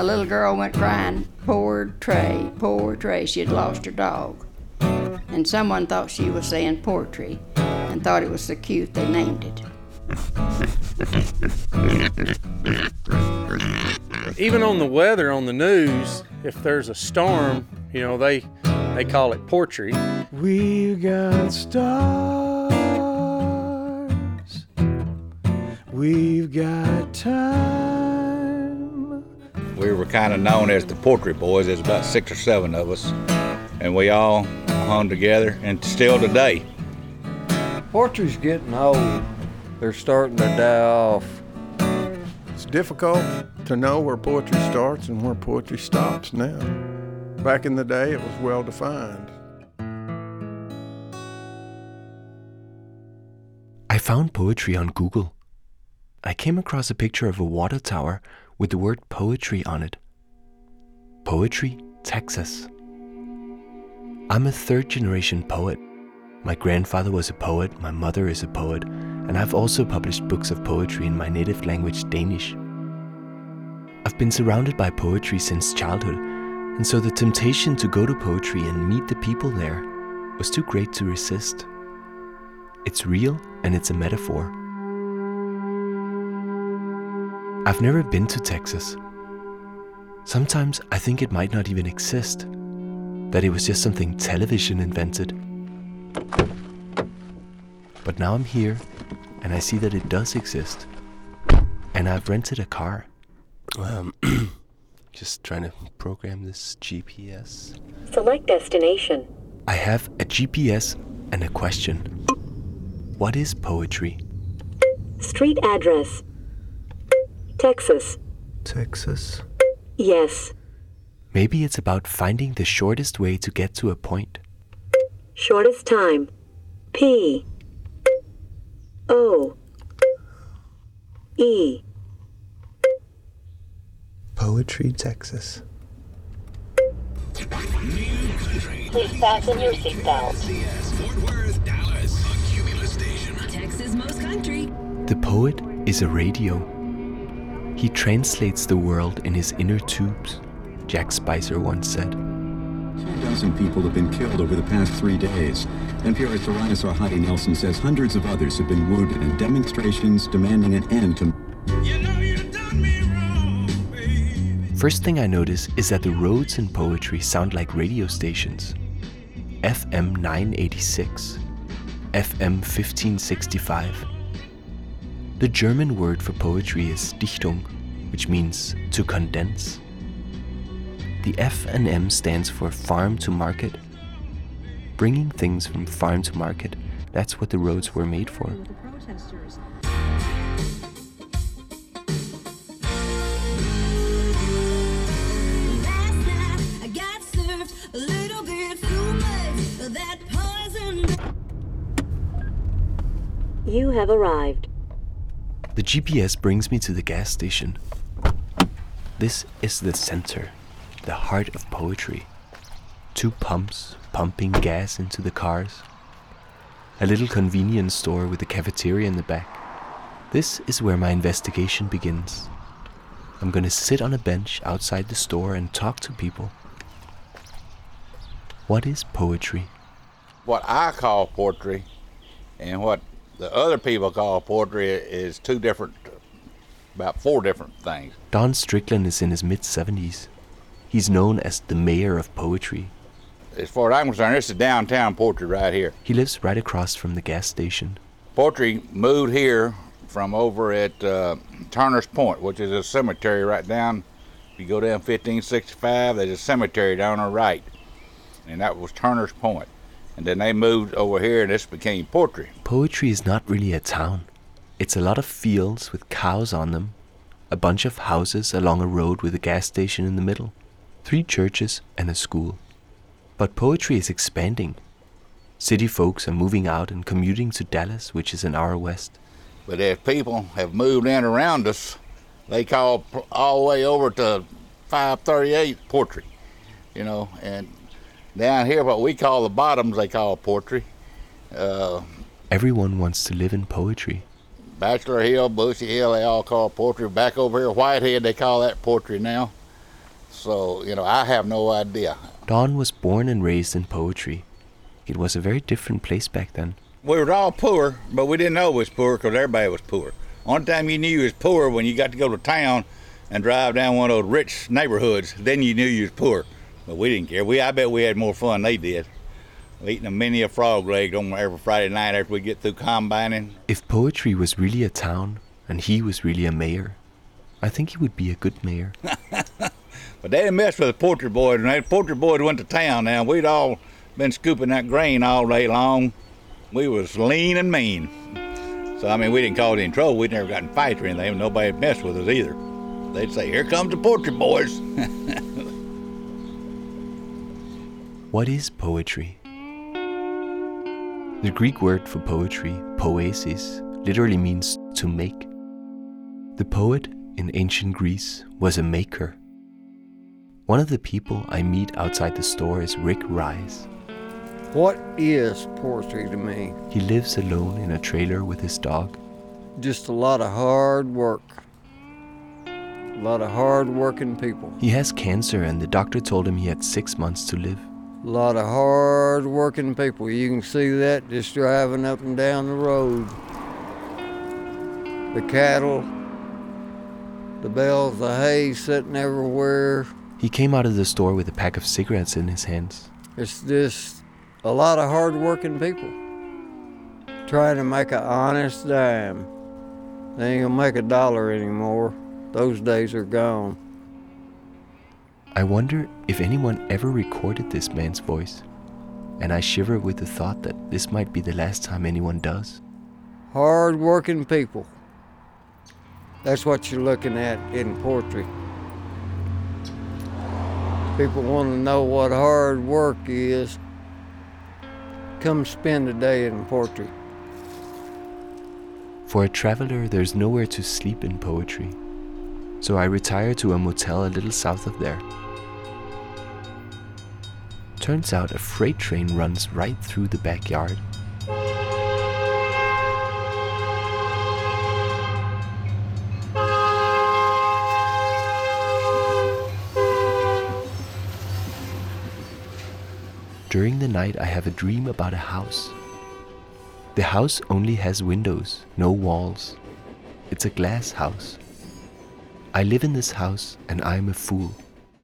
a little girl went crying, Poor Trey, poor Trey. She had lost her dog. And someone thought she was saying poetry and thought it was so cute they named it. Even on the weather on the news, if there's a storm, you know, they they call it poetry. We've got stars. We've got time. We were kind of known as the Poetry Boys. There's about six or seven of us, and we all hung together, and still today. Poetry's getting old. They're starting to die off. It's difficult to know where poetry starts and where poetry stops now. Back in the day, it was well defined. I found poetry on Google. I came across a picture of a water tower with the word poetry on it. Poetry, Texas. I'm a third generation poet. My grandfather was a poet, my mother is a poet, and I've also published books of poetry in my native language, Danish. I've been surrounded by poetry since childhood, and so the temptation to go to poetry and meet the people there was too great to resist. It's real and it's a metaphor. I've never been to Texas. Sometimes I think it might not even exist, that it was just something television invented. But now I'm here and I see that it does exist. And I've rented a car. Um, just trying to program this GPS. Select destination. I have a GPS and a question. What is poetry? Street address. Texas. Texas. Yes. Maybe it's about finding the shortest way to get to a point. Shortest time. P. O. E. Poetry, Texas. Please fasten your seatbelt. Texas most country. The poet is a radio. He translates the world in his inner tubes, Jack Spicer once said. Two dozen people have been killed over the past three days. NPR's Soraya Sarhaddi Nelson says hundreds of others have been wounded in demonstrations demanding an end to. First thing I notice is that the roads in poetry sound like radio stations. FM 986, FM 1565. The German word for poetry is Dichtung, which means to condense. The F and M stands for farm to market. Bringing things from farm to market, that's what the roads were made for. You have arrived. The GPS brings me to the gas station. This is the center, the heart of poetry. Two pumps pumping gas into the cars. A little convenience store with a cafeteria in the back. This is where my investigation begins. I'm gonna sit on a bench outside the store and talk to people. What is poetry? What I call poetry and what the other people call poetry is two different, about four different things. Don Strickland is in his mid 70s. He's known as the mayor of poetry. As far as I'm concerned, this is downtown poetry right here. He lives right across from the gas station. Poetry moved here from over at uh, Turner's Point, which is a cemetery right down. If you go down 1565, there's a cemetery down on the right, and that was Turner's Point. And then they moved over here, and this became poetry. Poetry is not really a town. It's a lot of fields with cows on them, a bunch of houses along a road with a gas station in the middle, three churches, and a school. But poetry is expanding. City folks are moving out and commuting to Dallas, which is an hour west. But as people have moved in around us, they call all the way over to 538 poetry, you know. And down here, what we call the bottoms, they call poetry. Uh, Everyone wants to live in poetry. Bachelor Hill, Bushy Hill, they all call poetry. Back over here, Whitehead, they call that poetry now. So, you know, I have no idea. Don was born and raised in poetry. It was a very different place back then. We were all poor, but we didn't know we was poor because everybody was poor. Only time you knew you was poor when you got to go to town and drive down one of those rich neighborhoods. Then you knew you was poor. But we didn't care. We, I bet we had more fun than they did. Eating a many a frog leg on every Friday night after we get through combining. If poetry was really a town and he was really a mayor, I think he would be a good mayor. But they didn't mess with the Poetry Boys. When the Poetry Boys went to town now, we'd all been scooping that grain all day long. We was lean and mean. So, I mean, we didn't cause any trouble. We'd never gotten in fights or anything. Nobody messed with us either. They'd say, here comes the Poetry Boys. What is poetry? The Greek word for poetry, poesis, literally means to make. The poet in ancient Greece was a maker. One of the people I meet outside the store is Rick Rice. What is poetry to me? He lives alone in a trailer with his dog. Just a lot of hard work. A lot of hard working people. He has cancer, and the doctor told him he had six months to live. A lot of hard working people. You can see that just driving up and down the road. The cattle, the bales of hay sitting everywhere. He came out of the store with a pack of cigarettes in his hands. It's just a lot of hard working people trying to make an honest dime. They ain't gonna make a dollar anymore. Those days are gone. I wonder if anyone ever recorded this man's voice. And I shiver with the thought that this might be the last time anyone does. Hard working people. That's what you're looking at in poetry. People want to know what hard work is. Come spend a day in poetry. For a traveler, there's nowhere to sleep in poetry. So I retire to a motel a little south of there. Turns out a freight train runs right through the backyard. During the night, I have a dream about a house. The house only has windows, no walls. It's a glass house. I live in this house and I'm a fool.